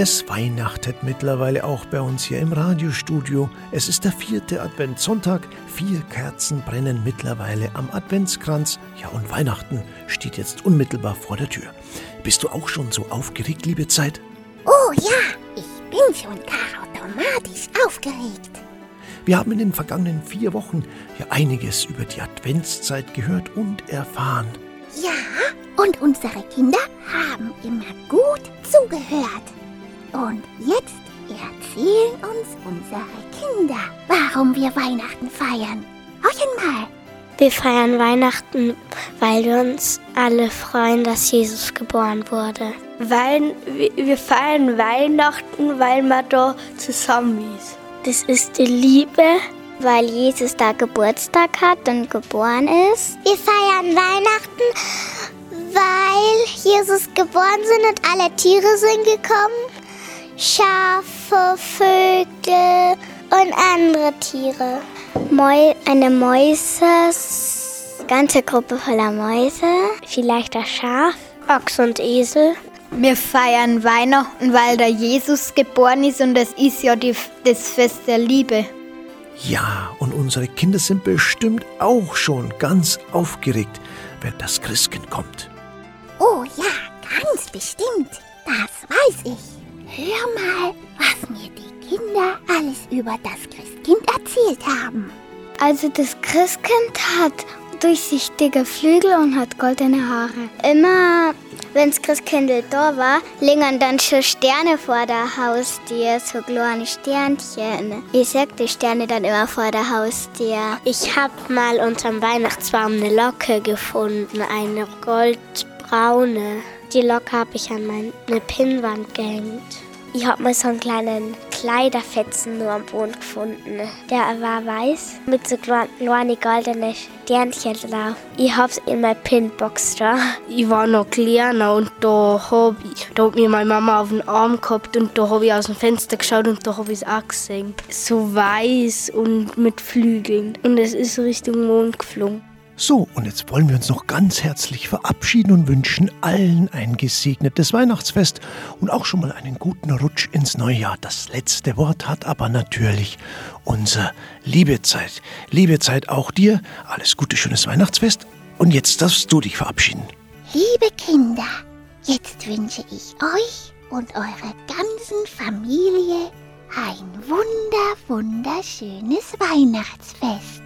Es weihnachtet mittlerweile auch bei uns hier im Radiostudio. Es ist der vierte Adventssonntag. Vier Kerzen brennen mittlerweile am Adventskranz. Ja, und Weihnachten steht jetzt unmittelbar vor der Tür. Bist du auch schon so aufgeregt, liebe Zeit? Oh ja, ich bin schon gar automatisch aufgeregt. Wir haben in den vergangenen vier Wochen ja einiges über die Adventszeit gehört und erfahren. Ja, und unsere Kinder haben immer gut zugehört. Und jetzt erzählen uns unsere Kinder, warum wir Weihnachten feiern. Horchen mal. Wir feiern Weihnachten, weil wir uns alle freuen, dass Jesus geboren wurde. Weil wir feiern Weihnachten, weil man da zusammen ist. Das ist die Liebe, weil Jesus da Geburtstag hat und geboren ist. Wir feiern Weihnachten, weil Jesus geboren sind und alle Tiere sind gekommen. Schafe, Vögel und andere Tiere. Mäu eine Mäuse, ganze Gruppe voller Mäuse, vielleicht ein Schaf, Ochs und Esel. Wir feiern Weihnachten, weil da Jesus geboren ist und das ist ja die, das Fest der Liebe. Ja, und unsere Kinder sind bestimmt auch schon ganz aufgeregt, wenn das Christkind kommt. Oh ja, ganz bestimmt. Das weiß ich. Hör mal, was mir die Kinder alles über das Christkind erzählt haben. Also das Christkind hat durchsichtige Flügel und hat goldene Haare. Immer wenn das Christkind da war, lingen dann schon Sterne vor der Haustür, so kleine Sternchen. Ich sag die Sterne dann immer vor der Haustür. Ich hab mal unterm Weihnachtsbaum eine Locke gefunden, eine goldbraune. Die Locke habe ich an meine Pinnwand gehängt. Ich habe mal so einen kleinen Kleiderfetzen nur am Boden gefunden. Der war weiß mit so kleinen goldenen Sternchen drauf. Ich hab's in meiner Pinbox da. Ich war noch kleiner und da hab, ich, da hat mir meine Mama auf den Arm gehabt und da habe ich aus dem Fenster geschaut und da habe ich es auch gesehen. So weiß und mit Flügeln. Und es ist Richtung Mond geflogen. So, und jetzt wollen wir uns noch ganz herzlich verabschieden und wünschen allen ein gesegnetes Weihnachtsfest und auch schon mal einen guten Rutsch ins Neujahr. Das letzte Wort hat aber natürlich unser Liebezeit. Liebezeit auch dir. Alles Gute, schönes Weihnachtsfest. Und jetzt darfst du dich verabschieden. Liebe Kinder, jetzt wünsche ich euch und eurer ganzen Familie ein wunder, wunderschönes Weihnachtsfest.